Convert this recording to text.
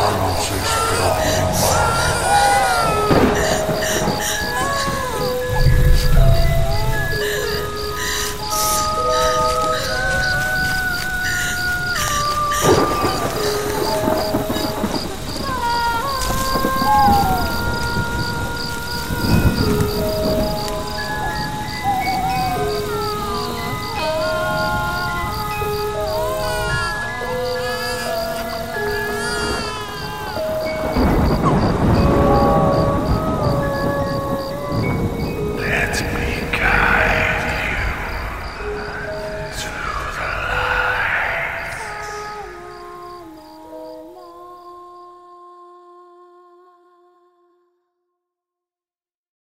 Carlos Estrada.